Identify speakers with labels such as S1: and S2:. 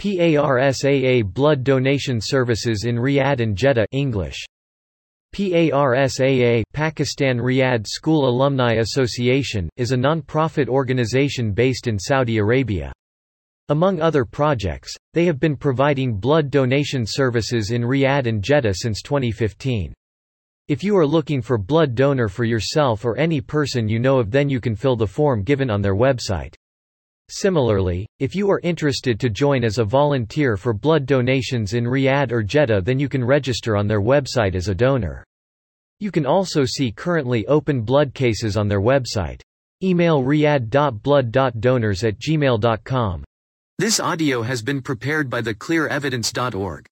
S1: PARSAA Blood Donation Services in Riyadh and Jeddah English PARSAA Pakistan Riyadh School Alumni Association, is a non-profit organization based in Saudi Arabia. Among other projects, they have been providing blood donation services in Riyadh and Jeddah since 2015. If you are looking for blood donor for yourself or any person you know of then you can fill the form given on their website. Similarly, if you are interested to join as a volunteer for blood donations in Riyadh or Jeddah then you can register on their website as a donor. You can also see currently open blood cases on their website. Email riyadh.blood.donors at gmail.com.
S2: This audio has been prepared by theclearevidence.org.